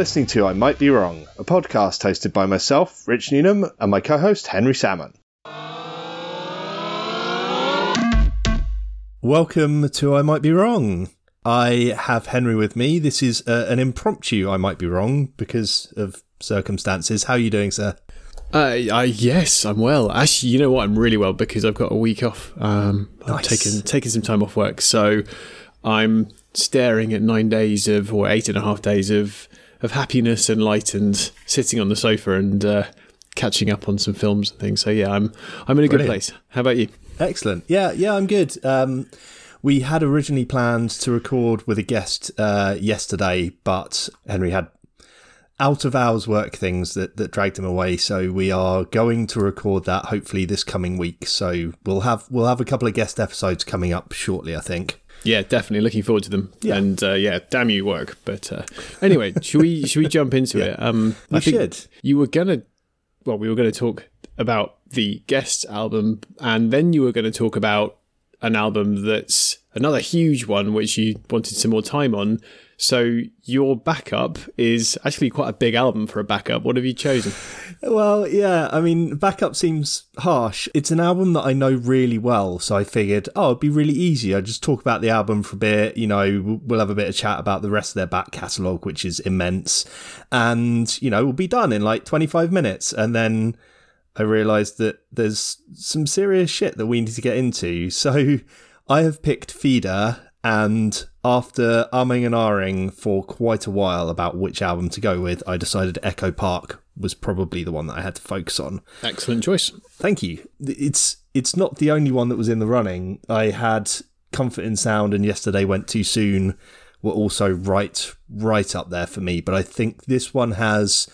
listening to I Might Be Wrong, a podcast hosted by myself, Rich Newnham, and my co host, Henry Salmon. Welcome to I Might Be Wrong. I have Henry with me. This is uh, an impromptu I Might Be Wrong because of circumstances. How are you doing, sir? Uh, uh, yes, I'm well. Actually, you know what? I'm really well because I've got a week off. Um, nice. I've taken taken some time off work, so I'm staring at nine days of or eight and a half days of of happiness and light and sitting on the sofa and uh, catching up on some films and things. So yeah, I'm I'm in a Brilliant. good place. How about you? Excellent. Yeah, yeah, I'm good. Um, we had originally planned to record with a guest uh, yesterday, but Henry had out of hours work things that, that dragged him away. So we are going to record that hopefully this coming week. So we'll have we'll have a couple of guest episodes coming up shortly, I think. Yeah, definitely looking forward to them. Yeah. And uh, yeah, damn you work. But uh, anyway, should we should we jump into yeah. it? Um, I think should. You were gonna, well, we were gonna talk about the guest album, and then you were going to talk about an album that's another huge one, which you wanted some more time on. So your backup is actually quite a big album for a backup. What have you chosen? Well, yeah, I mean, backup seems harsh. It's an album that I know really well, so I figured, oh, it'd be really easy. I'd just talk about the album for a bit. You know, we'll have a bit of chat about the rest of their back catalogue, which is immense, and you know, we'll be done in like twenty five minutes, and then. I realised that there's some serious shit that we need to get into. So I have picked Feeder and after umming and ahhing for quite a while about which album to go with, I decided Echo Park was probably the one that I had to focus on. Excellent choice. Thank you. It's it's not the only one that was in the running. I had Comfort in Sound and Yesterday Went Too Soon were also right right up there for me, but I think this one has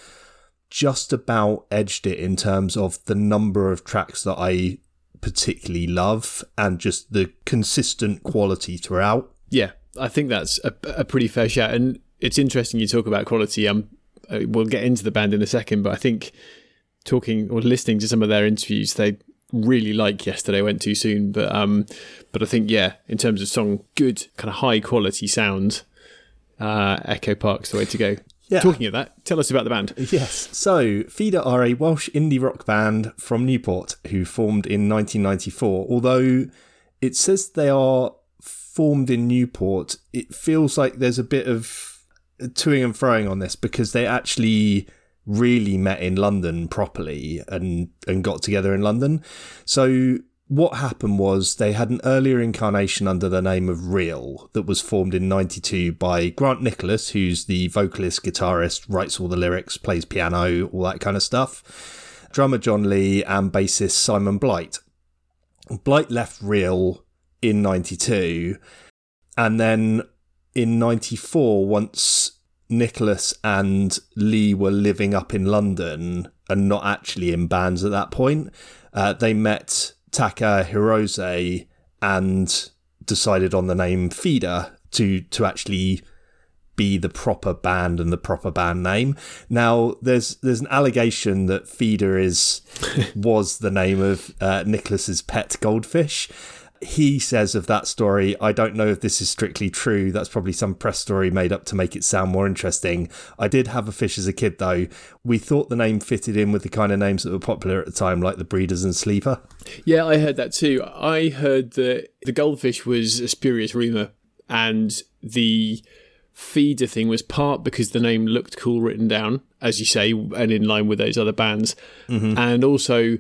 just about edged it in terms of the number of tracks that I particularly love and just the consistent quality throughout. Yeah, I think that's a, a pretty fair shout. And it's interesting you talk about quality. Um, uh, we'll get into the band in a second, but I think talking or listening to some of their interviews, they really like yesterday went too soon but um but i think yeah in terms of song good kind of high quality sound uh echo park's the way to go yeah. Talking of that, tell us about the band. Yes. So, Feeder are a Welsh indie rock band from Newport who formed in 1994. Although it says they are formed in Newport, it feels like there's a bit of toing and froing on this because they actually really met in London properly and and got together in London. So what happened was they had an earlier incarnation under the name of Reel that was formed in 92 by Grant Nicholas, who's the vocalist, guitarist, writes all the lyrics, plays piano, all that kind of stuff, drummer Jon Lee, and bassist Simon Blight. Blight left Reel in 92, and then in 94, once Nicholas and Lee were living up in London and not actually in bands at that point, uh, they met Taka Hirose and decided on the name Feeder to to actually be the proper band and the proper band name. Now, there's there's an allegation that Feeder is was the name of uh, Nicholas's pet goldfish, he says of that story, I don't know if this is strictly true. That's probably some press story made up to make it sound more interesting. I did have a fish as a kid, though. We thought the name fitted in with the kind of names that were popular at the time, like the Breeders and Sleeper. Yeah, I heard that too. I heard that the goldfish was a spurious rumour, and the feeder thing was part because the name looked cool written down, as you say, and in line with those other bands, mm-hmm. and also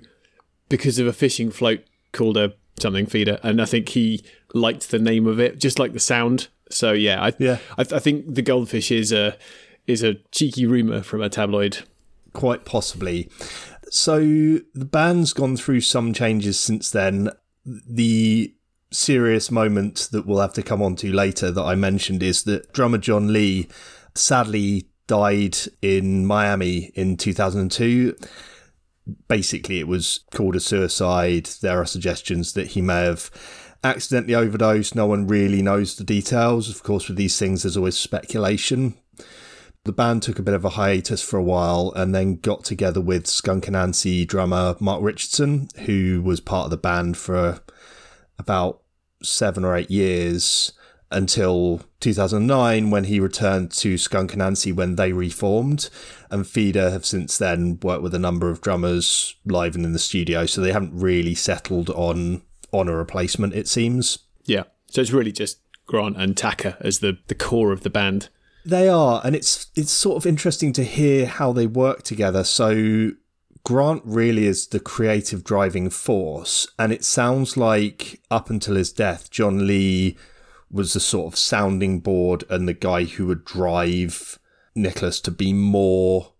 because of a fishing float called a something feeder, and I think he liked the name of it, just like the sound. So yeah, I, yeah, I, I think the goldfish is a is a cheeky rumor from a tabloid. Quite possibly. So the band's gone through some changes since then. The serious moment that we'll have to come on to later that I mentioned is that drummer Jon Lee sadly died in Miami in 2002 basically it was called a suicide. There are suggestions that he may have accidentally overdosed. No one really knows the details. Of course, with these things, there's always speculation. The band took a bit of a hiatus for a while and then got together with Skunk Anansie drummer Mark Richardson, who was part of the band for about seven or eight years. Until 2009 when he returned to Skunk Anansie when they reformed. And Feeder have since then worked with a number of drummers live and in the studio, so they haven't really settled on on a replacement, it seems. Yeah. So it's really just Grant and Taka as the, the core of the band. They are, and it's it's sort of interesting to hear how they work together. So Grant really is the creative driving force, and it sounds like up until his death, Jon Lee was the sort of sounding board and the guy who would drive Nicholas to be more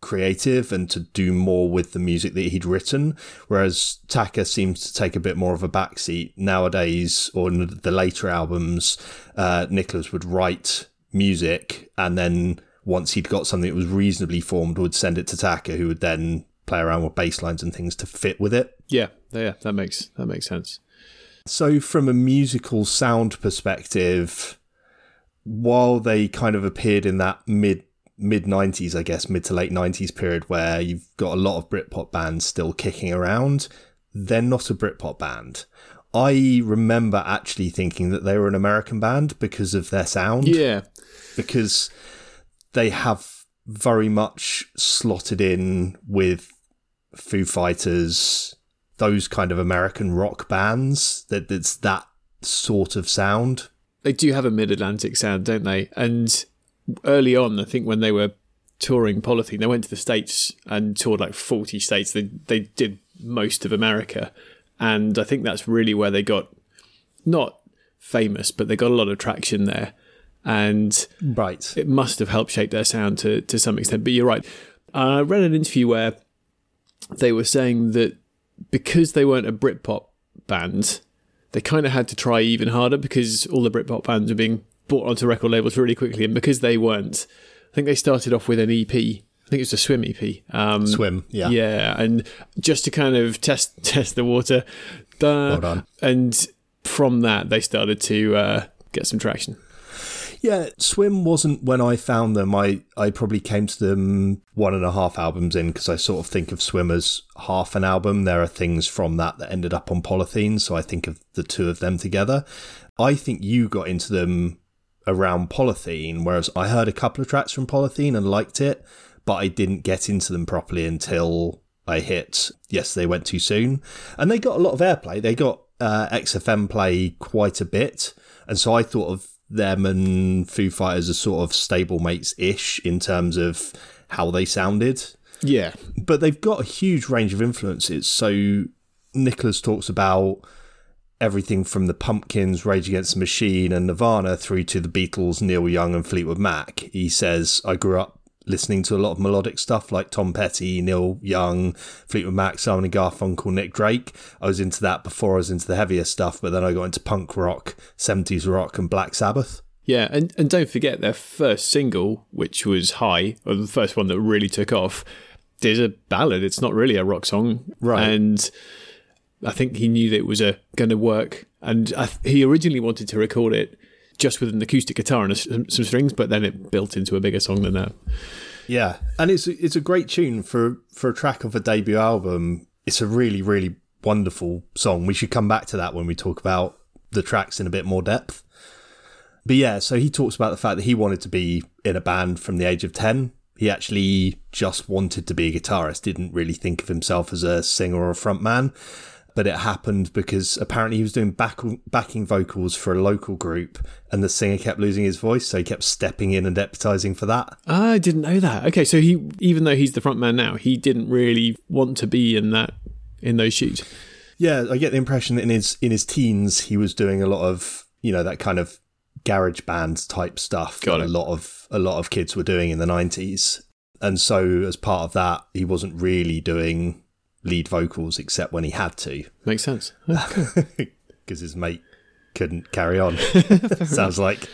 creative and to do more with the music that he'd written. Whereas Taka seems to take a bit more of a backseat nowadays, or in the later albums, uh, Nicholas would write music and then once he'd got something that was reasonably formed, would send it to Taka, who would then play around with bass lines and things to fit with it. Yeah, yeah, that makes that makes sense. So, from a musical sound perspective, while they kind of appeared in that mid mid 90s, I guess, mid to late 90s period where you've got a lot of Britpop bands still kicking around, they're not a Britpop band. I remember actually thinking that they were an American band because of their sound. Yeah. Because they have very much slotted in with Foo Fighters, those kind of American rock bands. That it's that sort of sound. They do have a mid Atlantic sound, don't they? And early on, I think when they were touring Polythene, they went to the States and toured like 40 states. They, they did most of America. And I think that's really where they got not famous, but they got a lot of traction there. And right. it must have helped shape their sound to, to some extent. But you're right. I read an interview where they were saying that because they weren't a Britpop band, they kind of had to try even harder because all the Britpop bands were being bought onto record labels really quickly, and because they weren't, I think they started off with an EP. I think it was a swim EP. Um, swim, yeah, yeah, and just to kind of test test the water. well done. And from that, they started to uh, get some traction. Yeah, Swim wasn't when I found them. I, I probably came to them one and a half albums in because I sort of think of Swim as half an album. There are things from that that ended up on Polythene, so I think of the two of them together. I think you got into them around Polythene, whereas I heard a couple of tracks from Polythene and liked it, but I didn't get into them properly until I hit Yesterday Went Too Soon. And they got a lot of airplay. They got uh, XFM play quite a bit. And so I thought of them and Foo Fighters as sort of stablemates ish in terms of how they sounded. Yeah. But they've got a huge range of influences. So Nicholas talks about everything from the Pumpkins, Rage Against the Machine, and Nirvana through to the Beatles, Neil Young, and Fleetwood Mac. He says, I grew up listening to a lot of melodic stuff like Tom Petty, Neil Young, Fleetwood Mac, Simon and Garfunkel, Nick Drake. I was into that before I was into the heavier stuff, but then I got into punk rock, 70s rock, and Black Sabbath. Yeah, and, and don't forget their first single, which was High, or the first one that really took off, is a ballad. It's not really a rock song. Right. And I think he knew that it was uh, going to work, and th- he originally wanted to record it just with an acoustic guitar and a, some strings, but then it built into a bigger song than that. Yeah, and it's it's a great tune for for a track of a debut album. It's a really really wonderful song. We should come back to that when we talk about the tracks in a bit more depth. But yeah, so he talks about the fact that he wanted to be in a band from the age of 10. He actually just wanted to be a guitarist, didn't really think of himself as a singer or a frontman but it happened because apparently he was doing back, backing vocals for a local group and the singer kept losing his voice so he kept stepping in and deputizing for that. Ah, I didn't know that. Okay so he even though he's the front man now he didn't really want to be in that in those shoes. Yeah i get the impression that in his in his teens he was doing a lot of you know that kind of garage band type stuff Got that it. a lot of a lot of kids were doing in the 90s and so as part of that he wasn't really doing lead vocals except when he had to. Makes sense. Because his mate couldn't carry on, sounds like.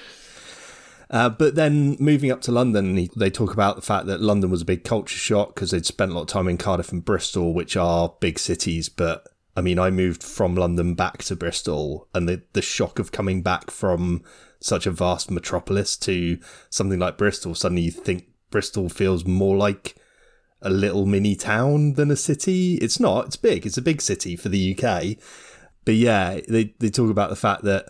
Uh, but then moving up to London, he, they talk about the fact that London was a big culture shock because they'd spent a lot of time in Cardiff and Bristol, which are big cities. But I mean, I moved from London back to Bristol, and the, the shock of coming back from such a vast metropolis to something like Bristol, suddenly you think Bristol feels more like a little mini town than a city. It's not. It's big. It's a big city for the UK. But yeah, they they talk about the fact that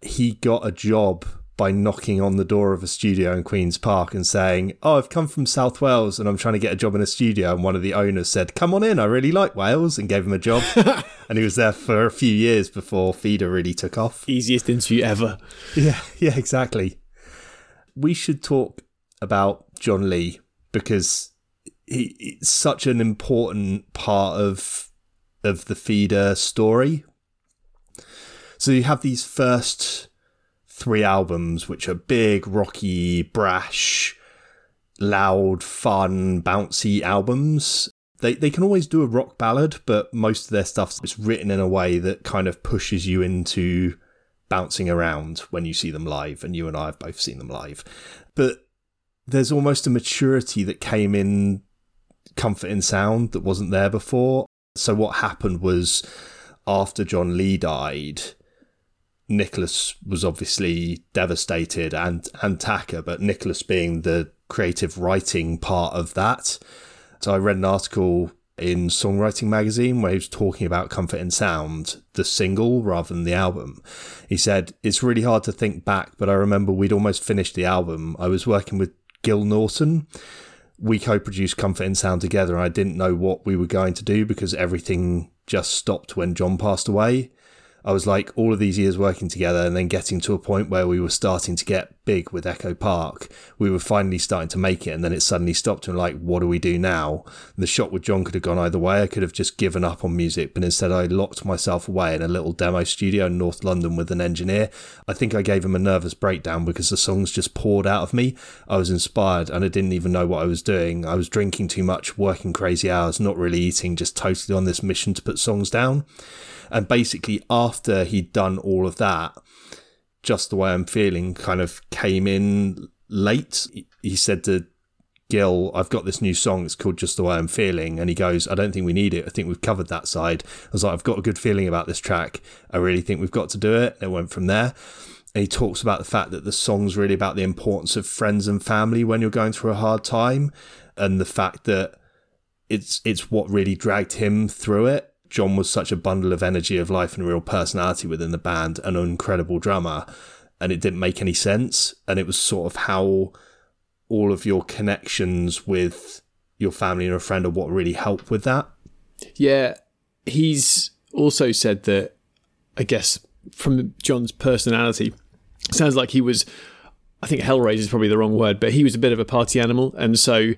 he got a job by knocking on the door of a studio in Queen's Park and saying, Oh, I've come from South Wales and I'm trying to get a job in a studio. And one of the owners said, Come on in, I really like Wales, and gave him a job. and he was there for a few years before Feeder really took off. Easiest interview ever. Yeah, yeah, exactly. We should talk about Jon Lee because he, it's such an important part of of the feeder story. So you have these first three albums, which are big, rocky, brash, loud, fun, bouncy albums. They they can always do a rock ballad, but most of their stuff is written in a way that kind of pushes you into bouncing around when you see them live, and you and I have both seen them live. But there's almost a maturity that came in comfort in sound that wasn't there before. So what happened was after Jon Lee died, Nicholas was obviously devastated and and Taka, but Nicholas being the creative writing part of that. So I read an article in Songwriting Magazine where he was talking about Comfort in Sound, the single rather than the album. He said, It's really hard to think back, but I remember we'd almost finished the album. I was working with Gil Norton we co-produced Comfort in Sound together. And I didn't know what we were going to do because everything just stopped when Jon passed away. I was like all of these years working together and then getting to a point where we were starting to get big with Echo Park. We were finally starting to make it and then it suddenly stopped and like, what do we do now? And the shot with Jon could have gone either way. I could have just given up on music, but instead I locked myself away in a little demo studio in North London with an engineer. I think I gave him a nervous breakdown because the songs just poured out of me. I was inspired and I didn't even know what I was doing. I was drinking too much, working crazy hours, not really eating, just totally on this mission to put songs down. And basically, after he'd done all of that, just the way I'm feeling kind of came in late. He said to Gil, I've got this new song. It's called Just the Way I'm Feeling. And he goes, I don't think we need it. I think we've covered that side. I was like, I've got a good feeling about this track. I really think we've got to do it. And it went from there. And he talks about the fact that the song's really about the importance of friends and family when you're going through a hard time and the fact that it's it's what really dragged him through it Jon was such a bundle of energy, of life, and real personality within the band, an incredible drummer, and it didn't make any sense. And it was sort of how all of your connections with your family and a friend are what really helped with that. Yeah, he's also said that, I guess, from Jon's personality, sounds like he was. I think Hellraiser is probably the wrong word, but he was a bit of a party animal, and so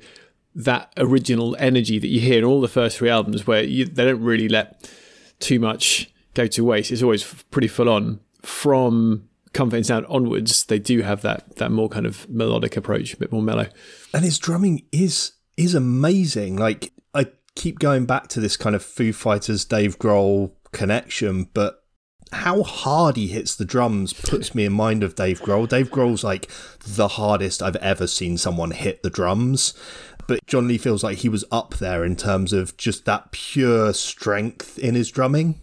that original energy that you hear in all the first three albums, where you, they don't really let too much go to waste. It's always pretty full on. From Comfort in Sound onwards, they do have that that more kind of melodic approach, a bit more mellow. And his drumming is is amazing. Like I keep going back to this kind of Foo Fighters Dave Grohl connection, but how hard he hits the drums puts me in mind of Dave Grohl. Dave Grohl's like the hardest I've ever seen someone hit the drums but Jon Lee feels like he was up there in terms of just that pure strength in his drumming.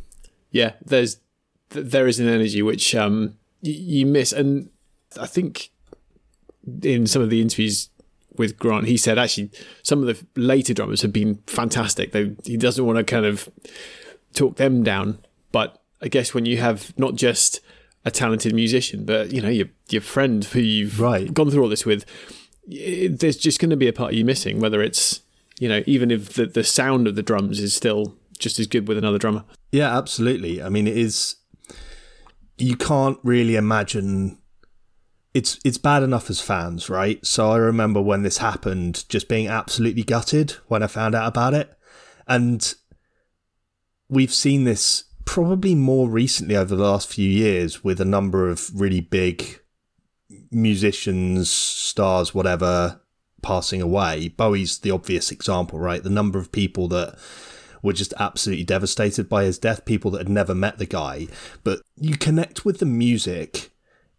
Yeah, there's there is an energy which um, you miss, and I think in some of the interviews with Grant, he said actually some of the later drummers have been fantastic. They, he doesn't want to kind of talk them down, but I guess when you have not just a talented musician, but you know your your friend who you've right. gone through all this with, it, there's just going to be a part of you missing, whether it's, you know, even if the, the sound of the drums is still just as good with another drummer. Yeah, absolutely. I mean, it is, you can't really imagine. It's it's bad enough as fans, right? So I remember when this happened, just being absolutely gutted when I found out about it, and we've seen this probably more recently over the last few years with a number of really big musicians, stars, whatever, passing away. Bowie's the obvious example, right? The number of people that were just absolutely devastated by his death, people that had never met the guy. But you connect with the music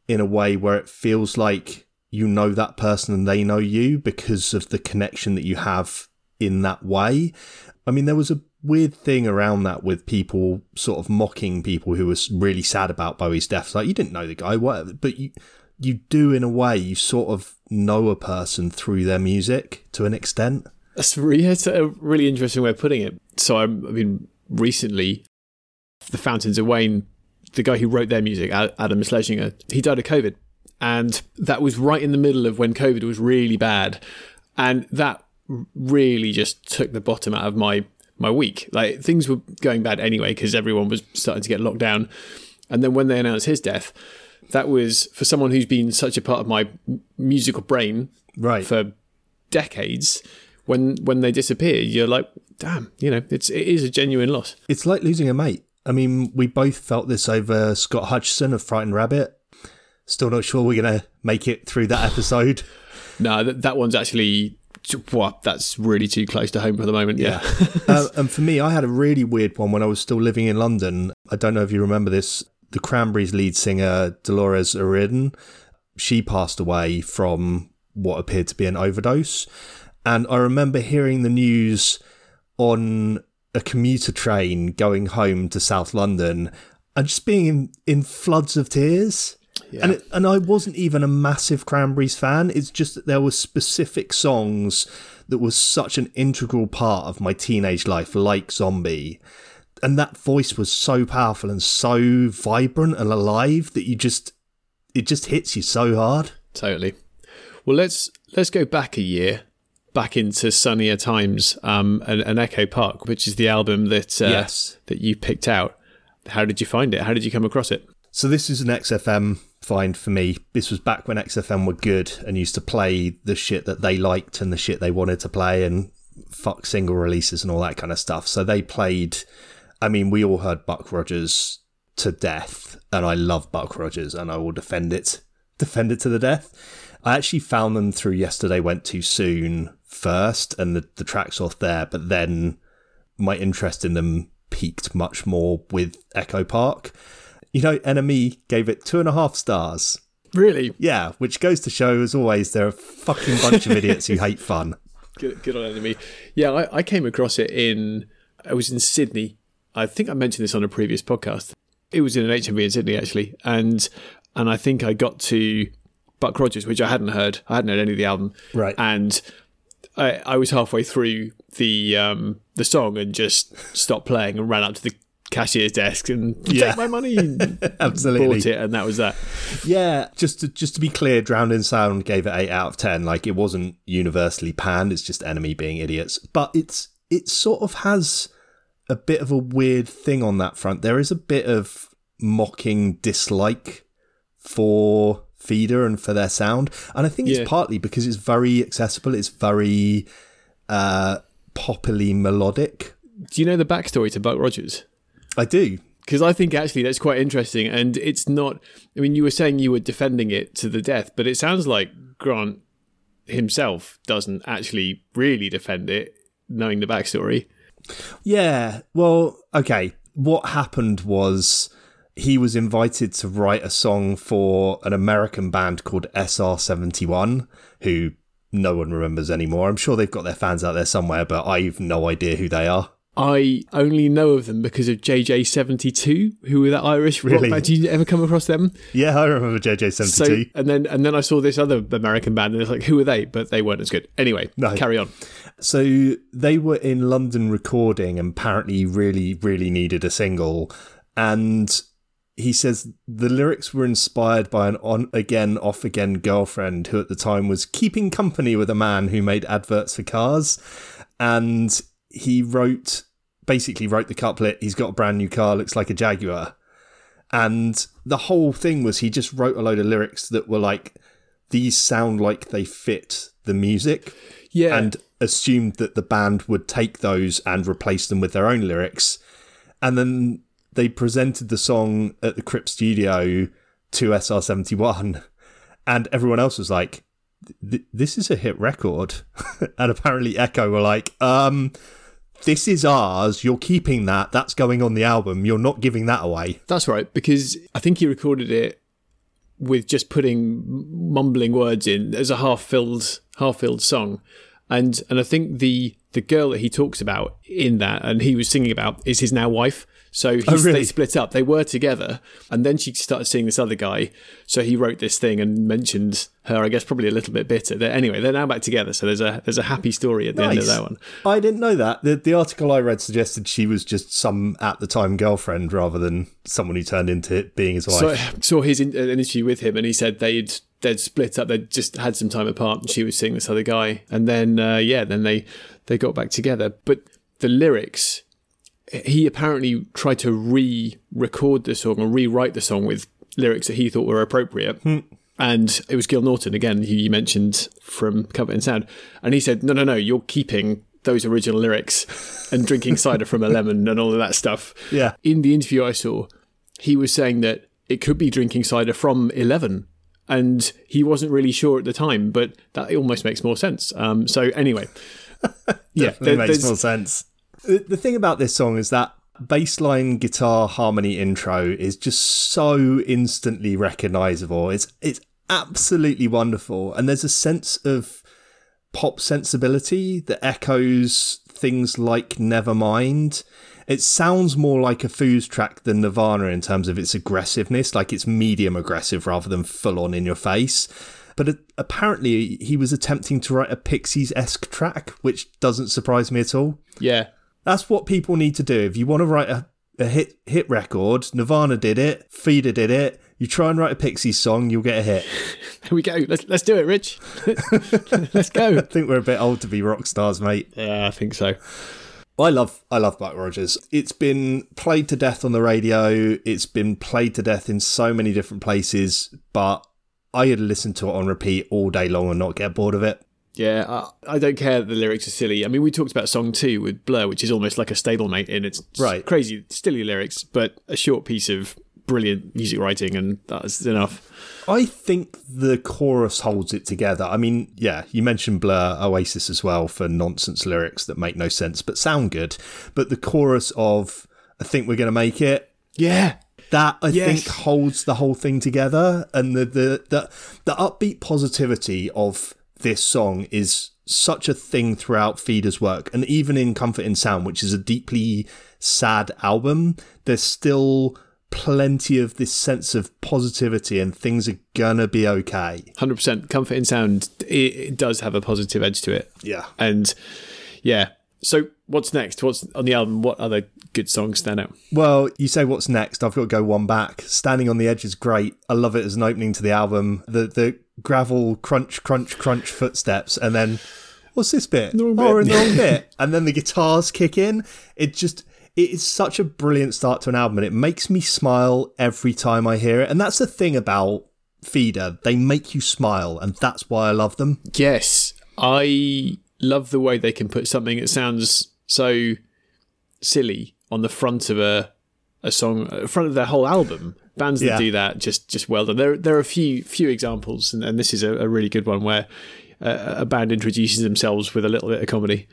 in a way where it feels like you know that person and they know you because of the connection that you have in that way. I mean, there was a weird thing around that with people sort of mocking people who were really sad about Bowie's death. Like you didn't know the guy, whatever, but you you do in a way you sort of know a person through their music to an extent. That's really, that's a really interesting way of putting it. So I, I mean, recently, the Fountains of Wayne the guy who wrote their music, Adam Schlesinger, he died of COVID. And that was right in the middle of when COVID was really bad. And that really just took the bottom out of my my week. Like things were going bad anyway because everyone was starting to get locked down. And then when they announced his death, that was for someone who's been such a part of my musical brain right. for decades. When when they disappear, you're like, damn, you know, it's it is a genuine loss. It's like losing a mate. I mean, we both felt this over Scott Hutchison of Frightened Rabbit. Still not sure we're gonna make it through that episode. no, that, that one's actually what that's really too close to home for the moment. Yeah. uh, and for me, I had a really weird one when I was still living in London. I don't know if you remember this. The Cranberries lead singer Dolores O'Riordan, she passed away from what appeared to be an overdose. And I remember hearing the news on a commuter train going home to South London and just being in, in floods of tears. Yeah. And it, and I wasn't even a massive Cranberries fan. It's just that there were specific songs that was such an integral part of my teenage life, like Zombie. And that voice was so powerful and so vibrant and alive that you just it just hits you so hard. Totally. Well, let's let's go back a year, back into sunnier times, um, and, and Echo Park, which is the album that uh, yes. that you picked out. How did you find it? How did you come across it? So this is an XFM find for me. This was back when XFM were good and used to play the shit that they liked and the shit they wanted to play and fuck single releases and all that kind of stuff. So they played. I mean, we all heard Buck Rogers to death, and I love Buck Rogers, and I will defend it, defend it to the death. I actually found them through Yesterday Went Too Soon first, and the, the tracks off there, but then my interest in them peaked much more with Echo Park. You know, NME gave it two and a half stars. Really? Yeah, which goes to show, as always, they're a fucking bunch of idiots who hate fun. Good, good on NME. Yeah, I, I came across it in, I was in Sydney. I think I mentioned this on a previous podcast. It was in an HMV in Sydney, actually. And and I think I got to Buck Rogers, which I hadn't heard. I hadn't heard any of the album. Right. And I, I was halfway through the um, the song and just stopped playing and ran up to the cashier's desk and yeah. take my money. Absolutely, bought it, and that was that. Yeah, just to, just to be clear, Drowned in Sound gave it eight out of ten. Like it wasn't universally panned. It's just NME being idiots, but it's it sort of has a bit of a weird thing on that front. There is a bit of mocking dislike for Feeder and for their sound. And I think yeah. it's partly because it's very accessible, it's very uh poppily melodic. Do you know the backstory to Buck Rogers? I do. Because I think actually that's quite interesting. And it's not, I mean, you were saying you were defending it to the death, but it sounds like Grant himself doesn't actually really defend it, knowing the backstory. Yeah. Well, okay. What happened was he was invited to write a song for an American band called SR71, who no one remembers anymore. I'm sure they've got their fans out there somewhere, but I've no idea who they are. I only know of them because of JJ72, who were that Irish rock really? band. Did you ever come across them? Yeah, I remember JJ72. So, and then and then I saw this other American band, and it's like, who are they? But they weren't as good. Anyway, no. carry on. So they were in London recording, and apparently really, really needed a single. And he says the lyrics were inspired by an on again, off again girlfriend who at the time was keeping company with a man who made adverts for cars. And he wrote, basically wrote the couplet, he's got a brand new car, looks like a Jaguar. And the whole thing was he just wrote a load of lyrics that were like, these sound like they fit the music. Yeah. And assumed that the band would take those and replace them with their own lyrics. And then they presented the song at the Crypt Studio to SR71, and everyone else was like, "This is a hit record," and apparently Echo were like, "Um." This is ours. You're keeping that. That's going on the album. You're not giving that away. That's right, because I think he recorded it with just putting mumbling words in as a half-filled, half-filled song, And and I think the the girl that he talks about in that and he was singing about is his now wife. So Oh, really? they split up. They were together, and then she started seeing this other guy. So he wrote this thing and mentioned her. I guess probably a little bit bitter. They're, anyway, they're now back together. So there's a there's a happy story at the end of that one. I didn't know that. The, the article I read suggested she was just some at the time girlfriend rather than someone who turned into being his wife. So I saw his in, an interview with him, and he said they'd they'd split up. They'd just had some time apart, and she was seeing this other guy. And then uh, yeah, then they they got back together. But the lyrics, he apparently tried to re-record the song or rewrite the song with lyrics that he thought were appropriate. And it was Gil Norton again, who you mentioned from Comfort in Sound, and he said, "No, no, no, you're keeping." Those original lyrics and drinking cider from a lemon and all of that stuff yeah. in the interview I saw, he was saying that it could be drinking cider from 11. And he wasn't really sure at the time, but that almost makes more sense. Um, so, anyway, yeah, That there- makes more sense. The, the thing about this song is that bassline guitar harmony intro is just so instantly recognizable. It's it's absolutely wonderful, and there's a sense of pop sensibility that echoes things like Nevermind. It sounds more like a Foos track than Nirvana in terms of its aggressiveness, like it's medium aggressive rather than full on in your face. But it, apparently, he was attempting to write a Pixies esque track, which doesn't surprise me at all. yeah, That's what people need to do. If you want to write a, a hit hit record, Nirvana did it, Feeder did it. You try and write a Pixies song, you'll get a hit. here we go. Let's, let's do it, Rich. let's go. I think we're a bit old to be rock stars, mate. Yeah, I think so. I love I love Buck Rogers. It's been played to death on the radio. It's been played to death in so many different places, but I could listen to it on repeat all day long and not get bored of it. Yeah, I, I don't care that the lyrics are silly. I mean, we talked about song two with Blur, which is almost like a stablemate in its Right. crazy, silly lyrics, but a short piece of brilliant music writing, and that's enough. I think the chorus holds it together. I mean, yeah, you mentioned Blur, Oasis as well for nonsense lyrics that make no sense but sound good. But the chorus of I think we're going to make it Yeah, that I Yes. think holds the whole thing together and the, the the the upbeat positivity of this song is such a thing throughout Feeder's work and even in Comfort in Sound which is a deeply sad album there's still plenty of this sense of positivity and things are gonna be okay hundred percent. Comfort in sound. It, it does have a positive edge to it, yeah and yeah. So what's next? What's on the album? What other good songs stand out? Well, you say what's next? I've got to go one back. Standing on the Edge is great. I love it as an opening to the album. The the gravel crunch crunch crunch footsteps, and then what's this bit? wrong Oh, bit. in the wrong oh, bit, and then the guitars kick in. It just it is such a brilliant start to an album, and it makes me smile every time I hear it. And that's the thing about Feeder; they make you smile, and that's why I love them. Yes, I love the way they can put something that sounds so silly on the front of a a song, uh, front of their whole album. Bands that Yeah. do that just just well done. There there are a few few examples, and, and this is a, a really good one where. A band introduces themselves with a little bit of comedy.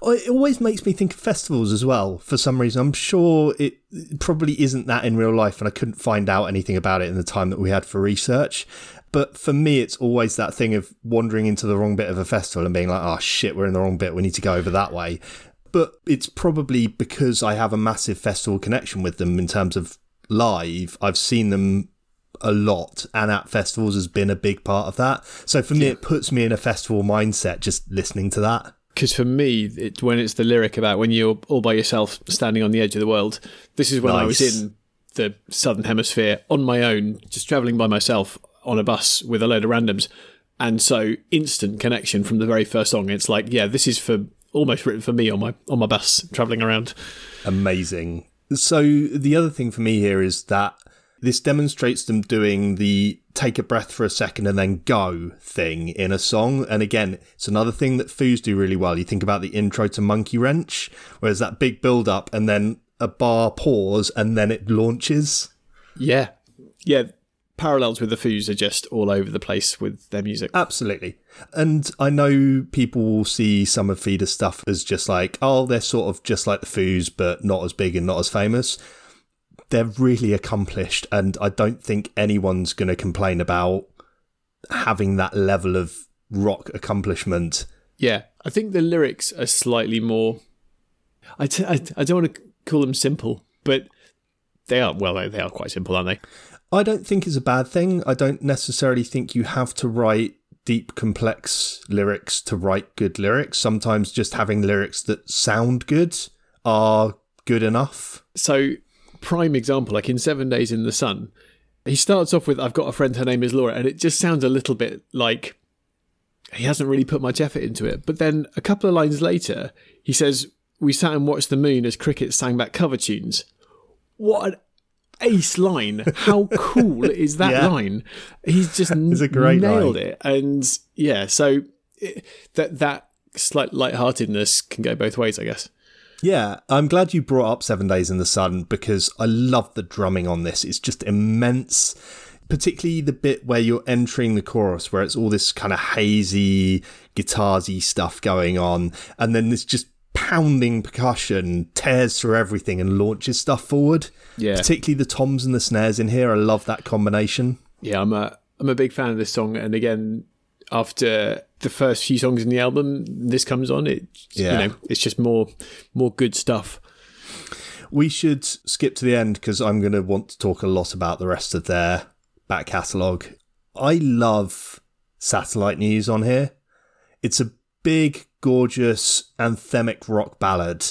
Oh, It always makes me think of festivals as well. For some reason, I'm sure it probably isn't that in real life, and I couldn't find out anything about it in the time that we had for research. But for me, it's always that thing of wandering into the wrong bit of a festival and being like, "Oh shit, we're in the wrong bit. We need to go over that way." But it's probably because I have a massive festival connection with them in terms of live. I've seen them a lot and at festivals has been a big part of that. So for me, it puts me in a festival mindset just listening to that. Because for me, it, when it's the lyric about when you're all by yourself standing on the edge of the world, this is when I was in the southern hemisphere on my own, just traveling by myself on a bus with a load of randoms. And so instant connection from the very first song. It's like, yeah, this is for almost written for me on my on my bus traveling around. amazing. So the other thing for me here is that this demonstrates them doing the take a breath for a second and then go thing in a song. And again, it's another thing that Foos do really well. You think about the intro to Monkey Wrench, where whereas that big build up and then a bar pause and then it launches. Yeah, yeah. Parallels with the Foos are just all over the place with their music. Absolutely. And I know people will see some of Feeder's stuff as just like, oh, they're sort of just like the Foos, but not as big and not as famous. They're really accomplished, and I don't think anyone's going to complain about having that level of rock accomplishment Yeah, I think the lyrics are slightly more. I, t- I, I don't want to call them simple, but they are. Well, they are quite simple, aren't they? I don't think it's a bad thing. I don't necessarily think you have to write deep, complex lyrics to write good lyrics. Sometimes just having lyrics that sound good are good enough. So, prime example, like in Seven Days in the Sun, he starts off with, I've got a friend, her name is Laura, and it just sounds a little bit like he hasn't really put much effort into it. But then a couple of lines later, he says, We sat and watched the moon as crickets sang back cover tunes. What an ace line. How cool is that Yeah. line? He's just It's a great nailed line. it. And yeah, so it, that that slight lightheartedness can go both ways, I guess. Yeah, I'm glad you brought up Seven Days in the Sun because I love the drumming on this. It's just immense, particularly the bit where you're entering the chorus, where it's all this kind of hazy, guitarsy stuff going on, and then this just pounding percussion tears through everything and launches stuff forward. Yeah. particularly the toms and the snares in here. I love that combination. yeah, I'm a I'm a big fan of this song, and again, after the first few songs in the album, this comes on. It Yeah. you know, it's just more more good stuff. We should skip to the end because I'm going to want to talk a lot about the rest of their back catalogue. I love Satellite News on here. It's a big, gorgeous, anthemic rock ballad.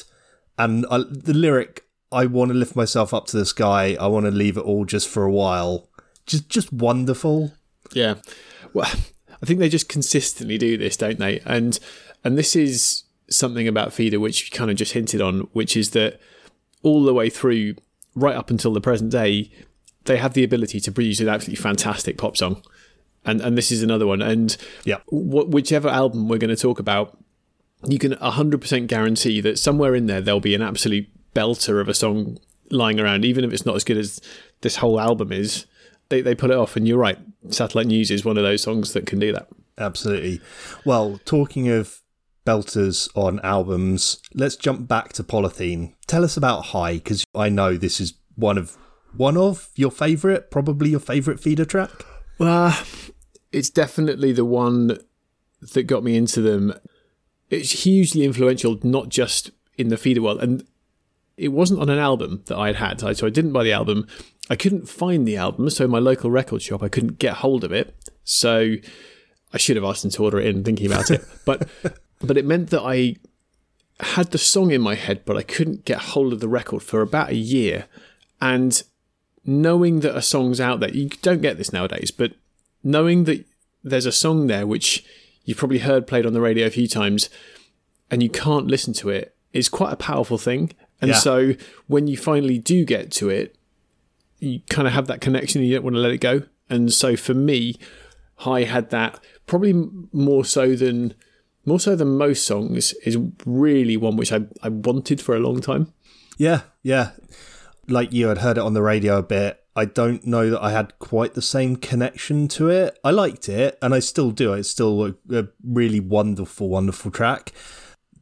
And I, the lyric, I want to lift myself up to the sky. I want to leave it all just for a while. Just, just wonderful. Yeah. Well, I think they just consistently do this, don't they? And and this is something about Feeder which you kind of just hinted on, which is that all the way through, right up until the present day, they have the ability to produce an absolutely fantastic pop song. And and this is another one. And Yeah. wh- whichever album we're going to talk about, you can 100% guarantee that somewhere in there there'll be an absolute belter of a song lying around, even if it's not as good as this whole album is. They, they pull it off, and you're right. Satellite News is one of those songs that can do that. Absolutely. Well, talking of belters on albums, let's jump back to Polythene. Tell us about High, because I know this is one of one of your favourite, probably your favourite feeder track. Well, it's definitely the one that got me into them. It's hugely influential, not just in the feeder world. And it wasn't on an album that I'd had. So I didn't buy the album. I couldn't find the album. So in my local record shop, I couldn't get hold of it. So I should have asked them to order it in thinking about it. But but it meant that I had the song in my head, but I couldn't get hold of the record for about a year. And knowing that a song's out there, you don't get this nowadays, but knowing that there's a song there which you've probably heard played on the radio a few times and you can't listen to it is quite a powerful thing. And Yeah. so when you finally do get to it, you kind of have that connection and you don't want to let it go. And so for me, High had that probably more so than more so than most songs is really one which I, I wanted for a long time. Yeah, yeah. Like you had heard it on the radio a bit. I don't know that I had quite the same connection to it. I liked it, and I still do. It's still a, a really wonderful, wonderful track.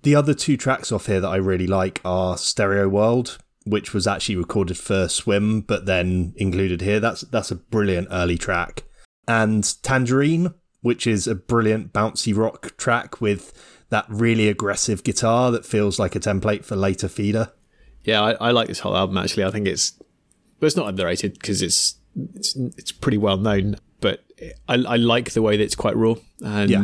The other two tracks off here that I really like are Stereo World, which was actually recorded for Swim, but then included here. That's that's a brilliant early track. And Tangerine, which is a brilliant bouncy rock track with that really aggressive guitar that feels like a template for later feeder. Yeah, I, I like this whole album actually. I think it's but it's not underrated because it's, it's it's pretty well known. But I, I like the way that it's quite raw and Yeah.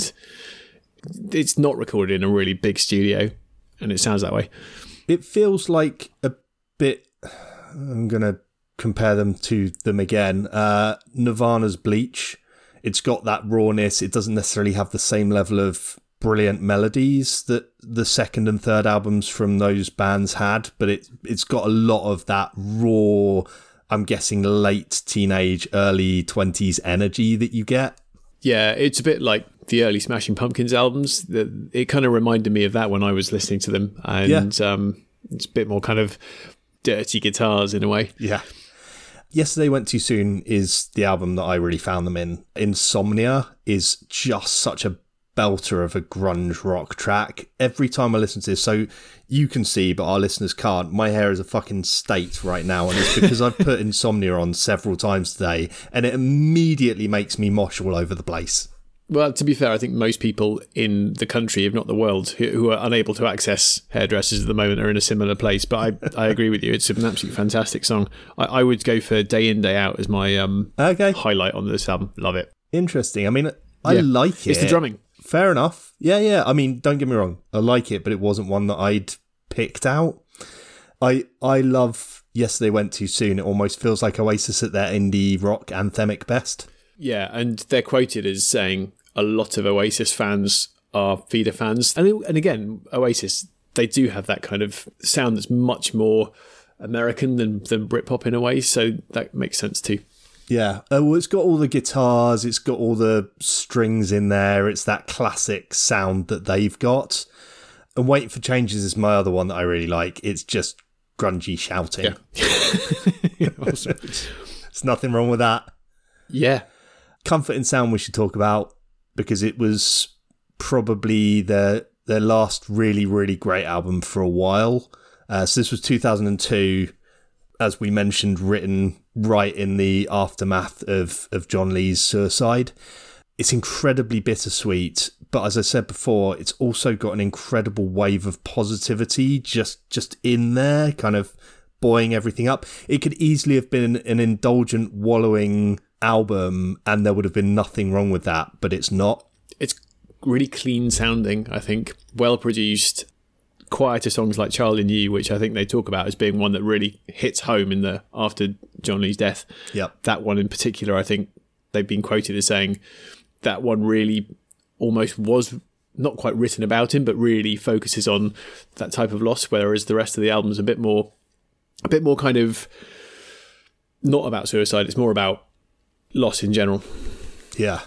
it's not recorded in a really big studio, and it sounds that way. it feels like a bit i'm gonna compare them to them again. Uh nirvana's bleach it's got that rawness. It doesn't necessarily have the same level of brilliant melodies that the second and third albums from those bands had but it it's got a lot of that raw i'm guessing late teenage early 20s energy that you get. Yeah, it's a bit like the early Smashing Pumpkins albums. It kind of reminded me of that when I was listening to them, and um, it's a bit more kind of dirty guitars in a way. Yeah. Yesterday Went Too Soon is the album that I really found them in. Insomnia is just such a belter of a grunge rock track. Every time I listen to this, so you can see, but our listeners can't, my hair is a fucking state right now. And it's because I've put Insomnia on several times today and it immediately makes me mosh all over the place. Well, to be fair, I think most people in the country, if not the world, who, who are unable to access hairdressers at the moment are in a similar place. But I, I agree with you. It's an absolutely fantastic song. I, I would go for Day In, Day Out as my um, Okay, highlight on this album. Love it. interesting. I mean, I Yeah. like it. It's the drumming. Fair enough. Yeah, yeah. I mean, don't get me wrong. I like it, but it wasn't one that I'd picked out. I I love Yesterday Went Too Soon. It almost feels like Oasis at their indie rock anthemic best. Yeah, and they're quoted as saying a lot of Oasis fans are feeder fans. And, and again, Oasis, they do have that kind of sound that's much more American than, than Britpop in a way. So that makes sense too. Yeah. Uh, well, it's got all the guitars, it's got all the strings in there. It's that classic sound that they've got. And Waiting for Changes is my other one that I really like. It's just grungy shouting. There's nothing wrong with that. Yeah. Comfort in Sound we should talk about because it was probably their their last really really great album for a while. Uh, so this was 2002, as we mentioned, written right in the aftermath of of Jon Lee's suicide. It's incredibly bittersweet, but as I said before, it's also got an incredible wave of positivity just just in there, kind of buoying everything up. It could easily have been an indulgent wallowing album and there would have been nothing wrong with that, but it's not. It's really clean sounding, I think, well produced. Quieter songs like Child in You, which I think they talk about as being one that really hits home in the after Jon Lee's death. Yep. That one in particular, I think they've been quoted as saying that one really almost was not quite written about him, but really focuses on that type of loss, whereas the rest of the album's a bit more a bit more kind of not about suicide, it's more about loss in general. Yeah.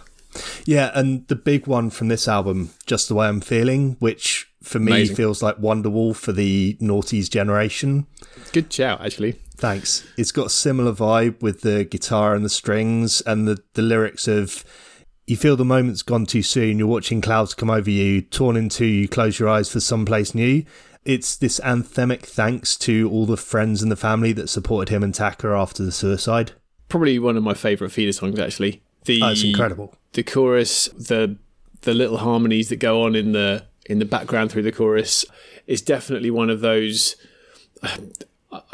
Yeah, and the big one from this album, Just the Way I'm Feeling, which for me Amazing. feels like Wonderwall for the noughties generation. Good shout, actually. Thanks. It's got a similar vibe with the guitar and the strings and the, the lyrics of you feel the moment's gone too soon, you're watching clouds come over you, torn in two, you close your eyes for someplace new. It's this anthemic thanks to all the friends and the family that supported him and Taka after the suicide. Probably one of my favourite feeder songs, actually. The Oh, it's incredible. the chorus, the the little harmonies that go on in the in the background through the chorus is definitely one of those.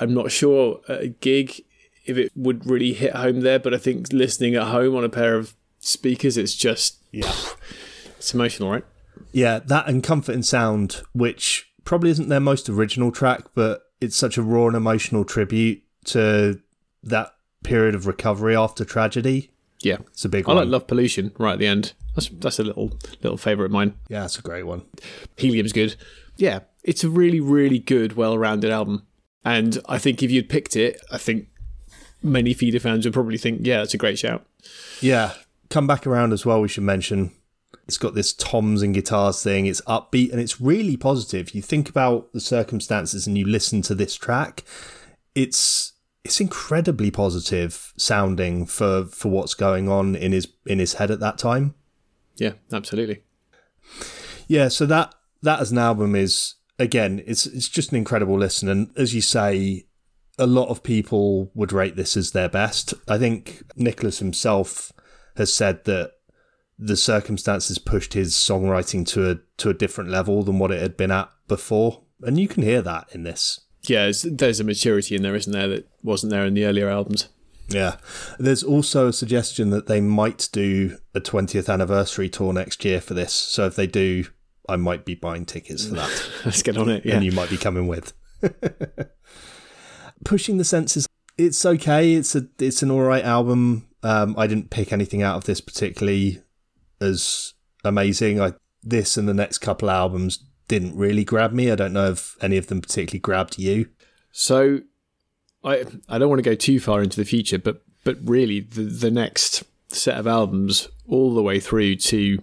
I'm not sure a gig if it would really hit home there, but I think listening at home on a pair of speakers, it's just Yeah. it's emotional, right? Yeah, that and Comfort in Sound, which probably isn't their most original track, but it's such a raw and emotional tribute to that period of recovery after tragedy. Yeah, It's a big I one. like Love Pollution right at the end. That's that's a little little favourite of mine. yeah, it's a great one. Helium's good. Yeah, it's a really, really good, well-rounded album. And I think if you'd picked it, I think many feeder fans would probably think, yeah, that's a great shout. Yeah, come back around as well. We should mention it's got this toms and guitars thing. It's upbeat and it's really positive. You think about the circumstances and you listen to this track. It's it's incredibly positive sounding for for what's going on in his in his head at that time. Yeah, absolutely. Yeah, so that that as an album is again, it's it's just an incredible listen, and as you say, a lot of people would rate this as their best. I think Nicholas himself has said that the circumstances pushed his songwriting to a to a different level than what it had been at before, and you can hear that in this. Yeah, there's, a maturity in there, isn't there, that wasn't there in the earlier albums. Yeah. There's also a suggestion that they might do a 20th anniversary tour next year for this. So if they do, I might be buying tickets for that. Let's get on it. Yeah. and you might be coming with. Pushing the senses, it's okay. It's a it's an all right album. Um, I didn't pick anything out of this particularly as amazing. I this and the next couple albums didn't really grab me. I don't know if any of them particularly grabbed you. So, I I don't want to go too far into the future, but but really, the the next set of albums, all the way through to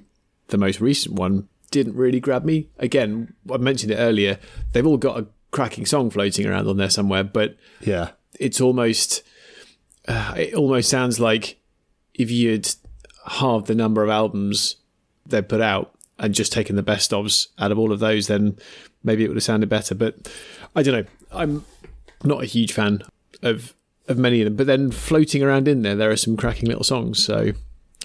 the most recent one, didn't really grab me. Again, I mentioned it earlier. They've all got a cracking song floating around on there somewhere, but Yeah, it's almost uh, it almost sounds like if you'd halved the number of albums they put out and just taken the best ofs out of all of those, then maybe it would have sounded better. But I don't know. I'm not a huge fan of of many of them. But then floating around in there, there are some cracking little songs. So,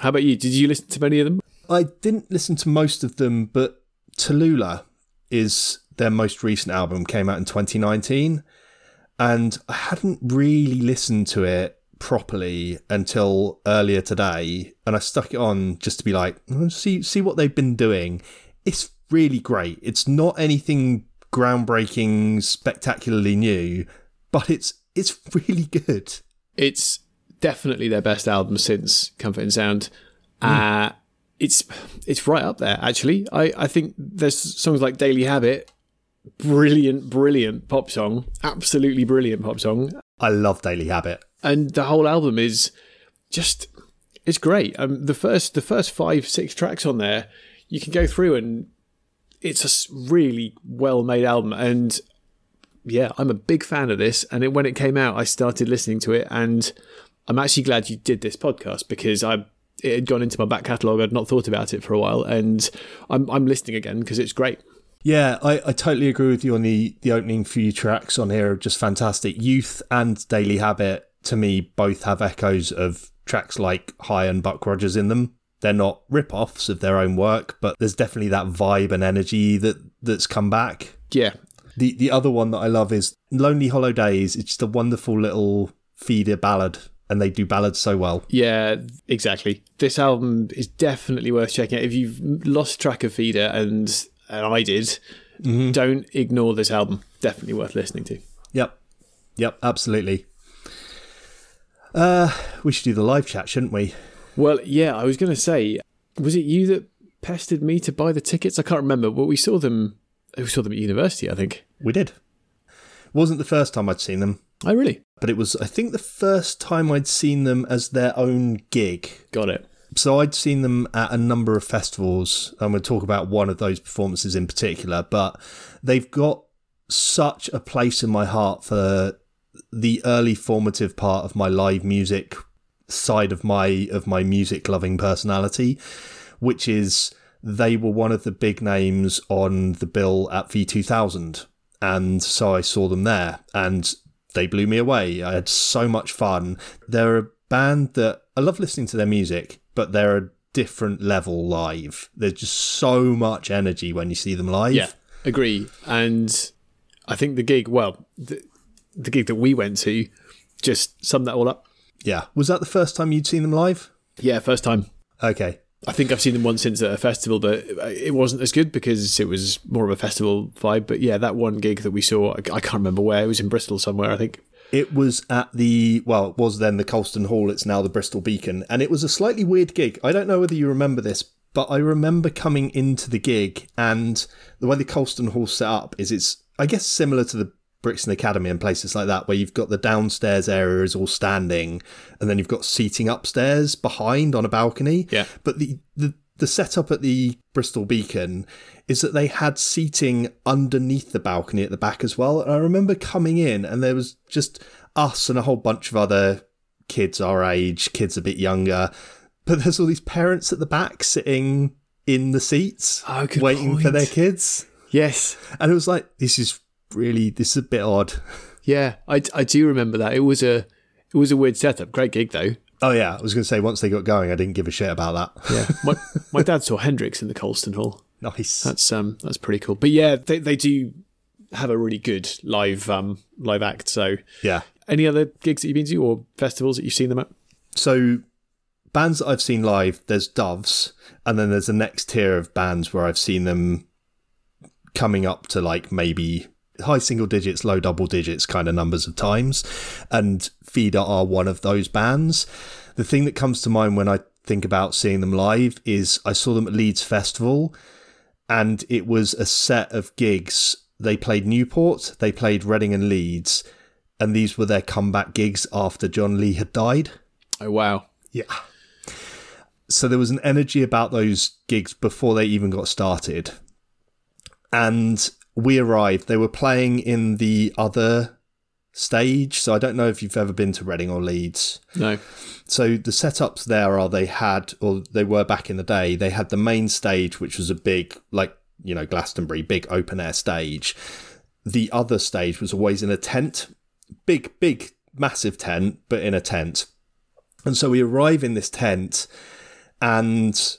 how about you? Did you listen to many of them? I didn't listen to most of them, but Tallulah is their most recent album, came out in 2019. And I hadn't really listened to it properly until earlier today. And I stuck it on just to be like, see, see what they've been doing. It's really great. It's not anything groundbreaking, spectacularly new, but it's it's really good. It's definitely their best album since Comfort in Sound. Mm. Uh, it's it's right up there actually. I, I think there's songs like Daily Habit, brilliant, brilliant pop song, absolutely brilliant pop song. I love Daily Habit, and the whole album is just it's great. Um, the first the first five six tracks on there, you can go through and it's a really well made album. And yeah, I'm a big fan of this. And it, when it came out, I started listening to it, and I'm actually glad you did this podcast because I it had gone into my back catalogue. I'd not thought about it for a while, and I'm I'm listening again because it's great. Yeah, I, I totally agree with you on the the opening few tracks on here just fantastic. Youth and Daily Habit to me both have echoes of tracks like High and Buck Rogers in them. They're not rip-offs of their own work, but there's definitely that vibe and energy that that's come back. Yeah. The the other one that I love is Lonely Hollow Days. It's just a wonderful little feeder ballad and they do ballads so well. Yeah, exactly. This album is definitely worth checking out. If you've lost track of Feeder, and, and I did, mm-hmm. don't ignore this album. Definitely worth listening to. Yep. Yep, absolutely. Uh, we should do the live chat, shouldn't we? Well, yeah, I was going to say, was it you that pestered me to buy the tickets? I can't remember, but we saw them. We saw them at university, I think. We did. Wasn't the first time I'd seen them. Oh, really? But it was, I think, the first time I'd seen them as their own gig. Got it. So I'd seen them at a number of festivals. I'm going to talk about one of those performances in particular, but they've got such a place in my heart for the early formative part of my live music side of my of my music loving personality, which is they were one of the big names on the bill at V2000 and so I saw them there and they blew me away. I had so much fun. They're a band that I love listening to their music, but they're a different level live. There's just so much energy when you see them live. Yeah, agree. And I think the gig, well, the gig that we went to just summed that all up. Yeah. Was that the first time you'd seen them live? Yeah, first time. Okay. I think I've seen them once since at a festival, but it wasn't as good because it was more of a festival vibe. But yeah, that one gig that we saw, I can't remember where. It was in Bristol somewhere, I think. It was at the, well, it was then the Colston Hall. It's now the Bristol Beacon. And it was a slightly weird gig. I don't know whether you remember this, but I remember coming into the gig and the way the Colston Hall set up is it's, I guess, similar to the Brixton Academy and places like that, where you've got the downstairs area is all standing, and then you've got seating upstairs behind on a balcony. Yeah. But the the the setup at the Bristol Beacon is that they had seating underneath the balcony at the back as well. And I remember coming in, and there was just us and a whole bunch of other kids our age, kids a bit younger. But there's all these parents at the back sitting in the seats, oh, waiting point. for their kids. Yes. And it was like, this is really this is a bit odd. Yeah, I, I do remember that. It was a it was a weird setup. Great gig though. Oh yeah, I was going to say once they got going, I didn't give a shit about that. Yeah, my, my dad saw Hendrix in the Colston Hall. Nice. That's um that's pretty cool. But yeah, they they do have a really good live um live act. So yeah. Any other gigs that you've been to or festivals that you've seen them at? So bands that I've seen live, there's Doves, and then there's the next tier of bands where I've seen them coming up to like maybe high single digits, low double digits kind of numbers of times. And Feeder are one of those bands. The thing that comes to mind when I think about seeing them live is I saw them at Leeds Festival and it was a set of gigs. They played Newport, they played Reading and Leeds, and these were their comeback gigs after Jon Lee had died. Oh, wow. Yeah. So there was an energy about those gigs before they even got started. And we arrived. They were playing in the other stage. So I don't know if you've ever been to Reading or Leeds. No. So the setups there are they had, or they were back in the day, they had the main stage, which was a big, like, you know, Glastonbury, big open air stage. The other stage was always in a tent, big, big, massive tent, but in a tent. And so we arrive in this tent and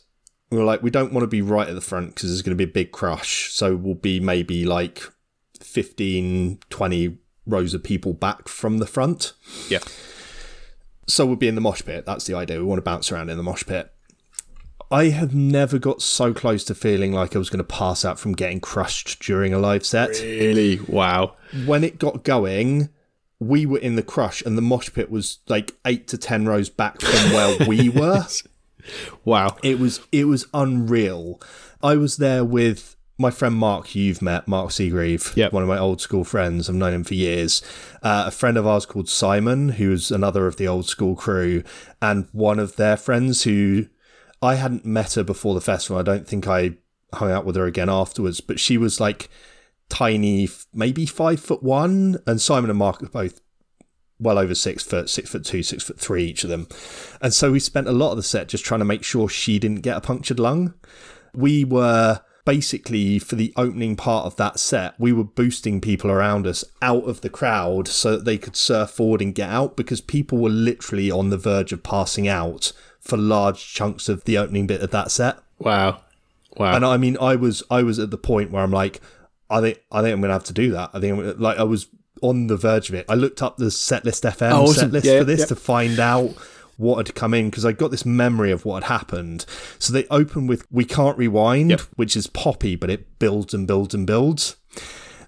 We were like, we don't want to be right at the front because there's going to be a big crush. So we'll be maybe like 15, 20 rows of people back from the front. Yeah. So we'll be in the mosh pit. That's the idea. We want to bounce around in the mosh pit. I have never got so close to feeling like I was going to pass out from getting crushed during a live set. Really? Wow. When it got going, we were in the crush and the mosh pit was like eight to ten rows back from where we were. Wow. It was it was unreal. I was there with my friend Mark, you've met, Mark Seagrave, Yep. one of my old school friends. I've known him for years. Uh, a friend of ours called Simon, who's another of the old school crew, and one of their friends who I hadn't met her before the festival. I don't think I hung out with her again afterwards, but she was like tiny, maybe five foot one, and Simon and Mark are both well over six foot, six foot two, six foot three, each of them. And so we spent a lot of the set just trying to make sure she didn't get a punctured lung. We were basically, for the opening part of that set, we were boosting people around us out of the crowd so that they could surf forward and get out because people were literally on the verge of passing out for large chunks of the opening bit of that set. Wow. Wow. And I mean, I was I was at the point where I'm like, I think I think I'm gonna have to do that. I think I'm like I was on the verge of it. I looked up the Setlist FM Oh, awesome. set list Yeah, for this yeah. to find out what had come in because I got this memory of what had happened. So they open with "We Can't Rewind," Yep. which is poppy, but it builds and builds and builds.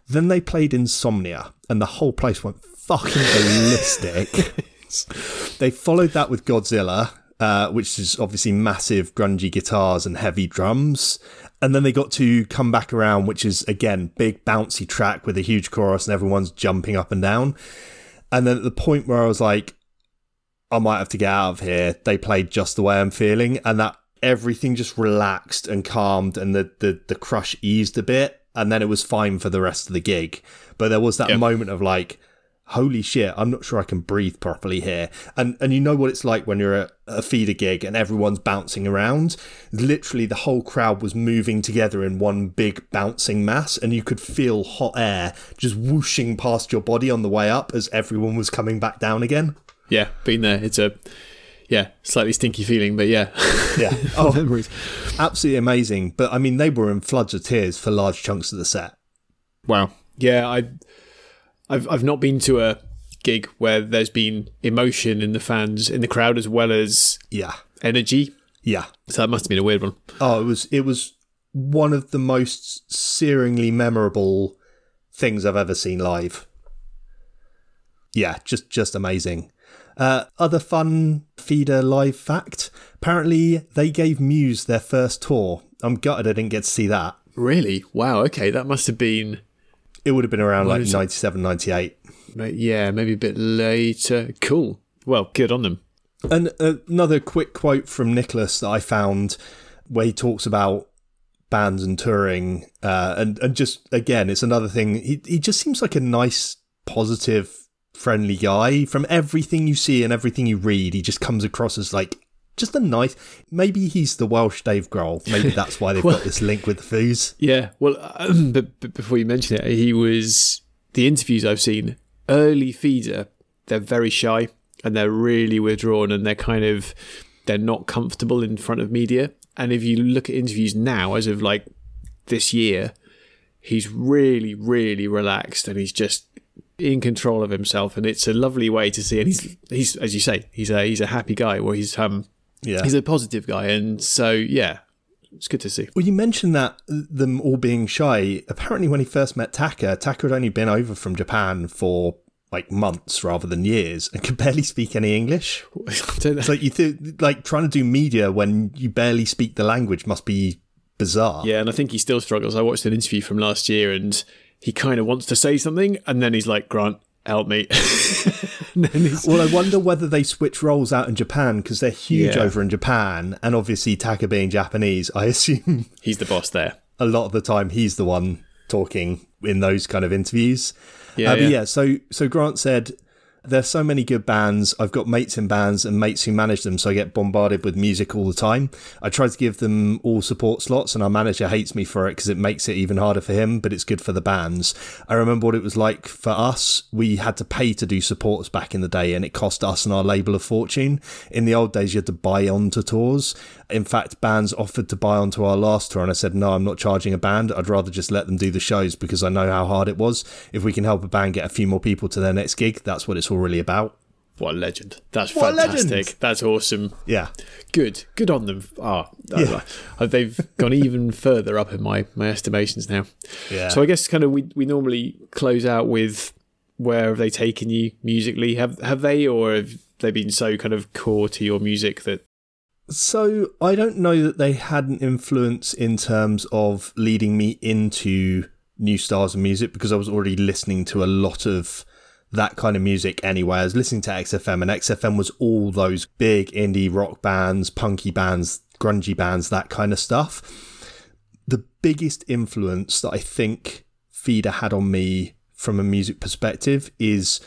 Then they played Insomnia, and the whole place went fucking ballistic. they followed that with Godzilla, uh, which is obviously massive grungy guitars and heavy drums. And then they got to come back around, which is again big bouncy track with a huge chorus and everyone's jumping up and down. And then at the point where I was like, I might have to get out of here, they played just the way I'm feeling, and that everything just relaxed and calmed, and the the, the crush eased a bit, and then it was fine for the rest of the gig. But there was that Yep. moment of like, holy shit, I'm not sure I can breathe properly here. And and you know what it's like when you're at a feeder gig and everyone's bouncing around. Literally the whole crowd was moving together in one big bouncing mass and you could feel hot air just whooshing past your body on the way up as everyone was coming back down again. yeah, been there. It's a yeah, slightly stinky feeling, but yeah. Yeah. Oh, Memories. absolutely amazing. But I mean, they were in floods of tears for large chunks of the set. Wow. Yeah, I I've I've not been to a gig where there's been emotion in the fans in the crowd as well as Yeah. energy. Yeah. So that must have been a weird one. Oh, it was it was one of the most searingly memorable things I've ever seen live. Yeah, just just amazing. Uh, other fun feeder live fact: apparently they gave Muse their first tour. I'm gutted I didn't get to see that. Really? Wow, okay. That must have been It would have been around like is it? 97, 98. yeah, maybe a bit later. Cool. Well, good on them. And another quick quote from Nicholas that I found where he talks about bands and touring, uh, and and just again, it's another thing. He he just seems like a nice, positive, friendly guy. From everything you see and everything you read, he just comes across as like just a nice. Maybe he's the Welsh Dave Grohl. Maybe that's why they've got this link with the Foos. Yeah. Well, um, but, but before you mention it, he was the interviews I've seen. Early feeder, they're very shy and they're really withdrawn and they're kind of they're not comfortable in front of media. And if you look at interviews now, as of like this year, he's really, really relaxed and he's just in control of himself. And it's a lovely way to see. And he's he's as you say, he's a he's a happy guy. Or he's um Yeah. he's a positive guy. And so yeah, it's good to see. Well, you mentioned that them all being shy. Apparently, when he first met Taka, Taka had only been over from Japan for like months rather than years and could barely speak any English. It's like you th- like trying to do media when you barely speak the language must be bizarre. Yeah, and I think he still struggles. I watched an interview from last year and he kind of wants to say something and then he's like, Grant, help me. And then he's- Well, I wonder whether they switch roles out in Japan because they're huge Yeah. over in Japan, and obviously Taka being Japanese, I assume he's the boss there. a lot of the time he's the one talking in those kind of interviews. Yeah, Uh, but yeah. yeah, so so Grant said There's so many good bands. I've got mates in bands and mates who manage them, so I get bombarded with music all the time. I try to give them all support slots, and our manager hates me for it because it makes it even harder for him, but it's good for the bands. I remember what it was like for us. We had to pay to do supports back in the day, and it cost us and our label a fortune. In the old days, you had to buy onto tours. In fact, bands offered to buy onto our last tour, and I said, no, I'm not charging a band. I'd rather just let them do the shows because I know how hard it was. If we can help a band get a few more people to their next gig, that's what it's all really about. What a legend. That's What fantastic. legend. That's awesome. Yeah. Good. Good on them. Ah, Yeah. uh, they've gone even further up in my, my estimations now. Yeah. So I guess kind of we, we normally close out with where have they taken you musically? Have have they or have they been so kind of core to your music that So I don't know that they had an influence in terms of leading me into new styles of music because I was already listening to a lot of that kind of music anyway. I was listening to XFM and XFM was all those big indie rock bands, punky bands, grungy bands, that kind of stuff. The biggest influence that I think Feeder had on me from a music perspective is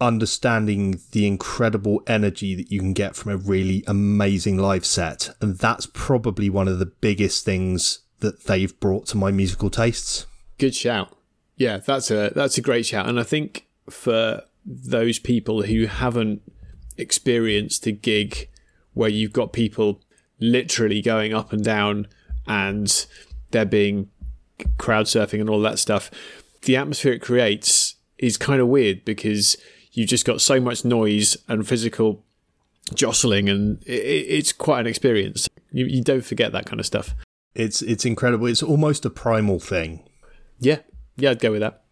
understanding the incredible energy that you can get from a really amazing live set. And that's probably one of the biggest things that they've brought to my musical tastes. Good shout. Yeah, that's a that's a great shout, and I think for those people who haven't experienced a gig where you've got people literally going up and down and there being crowd surfing and all that stuff, the atmosphere it creates is kind of weird because you've just got so much noise and physical jostling, and it, it's quite an experience. You, you don't forget that kind of stuff. It's it's incredible. It's almost a primal thing. Yeah, yeah, I'd go with that.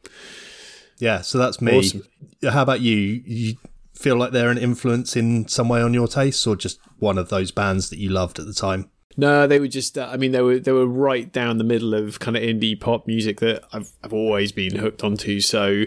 Yeah, so that's me. Awesome. How about you? You feel like they're an influence in some way on your tastes, or just one of those bands that you loved at the time? No, they were just. Uh, I mean, they were they were right down the middle of kind of indie pop music that I've I've always been hooked onto. So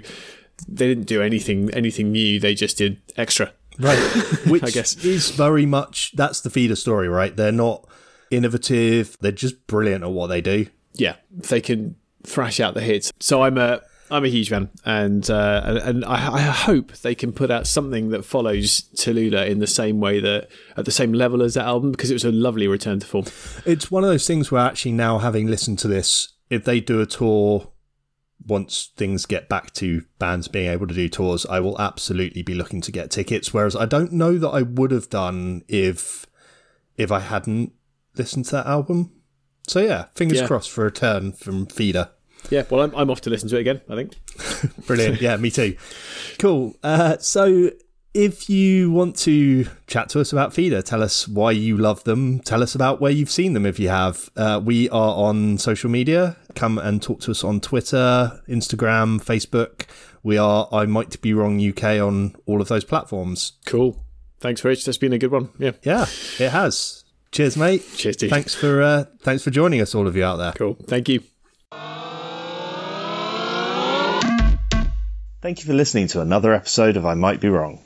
they didn't do anything anything new. They just did extra. Right. Which I guess. is very much that's the feeder story, right? They're not innovative. They're just brilliant at what they do. Yeah, they can thrash out the hits. So I'm a I'm a huge fan, and uh, and- I, I hope they can put out something that follows Tallulah in the same way that at the same level as that album because it was a lovely return to form. It's one of those things where actually now having listened to this, if they do a tour once things get back to bands being able to do tours, I will absolutely be looking to get tickets. Whereas I don't know that I would have done if if I hadn't listened to that album. So yeah, fingers Yeah. crossed for a return from Feeder. Yeah, well, I'm, I'm off to listen to it again. I think. Brilliant. Yeah, me too. Cool. Uh, so, if you want to chat to us about Feeder, tell us why you love them. Tell us about where you've seen them if you have. Uh, we are on social media. Come and talk to us on Twitter, Instagram, Facebook. We are I Might Be Wrong UK on all of those platforms. Cool. Thanks, Rich. That's been a good one. Yeah. Yeah, it has. Cheers, mate. Cheers, Steve. Thanks for uh, thanks for joining us, all of you out there. Cool. Thank you. Thank you for listening to another episode of I Might Be Wrong.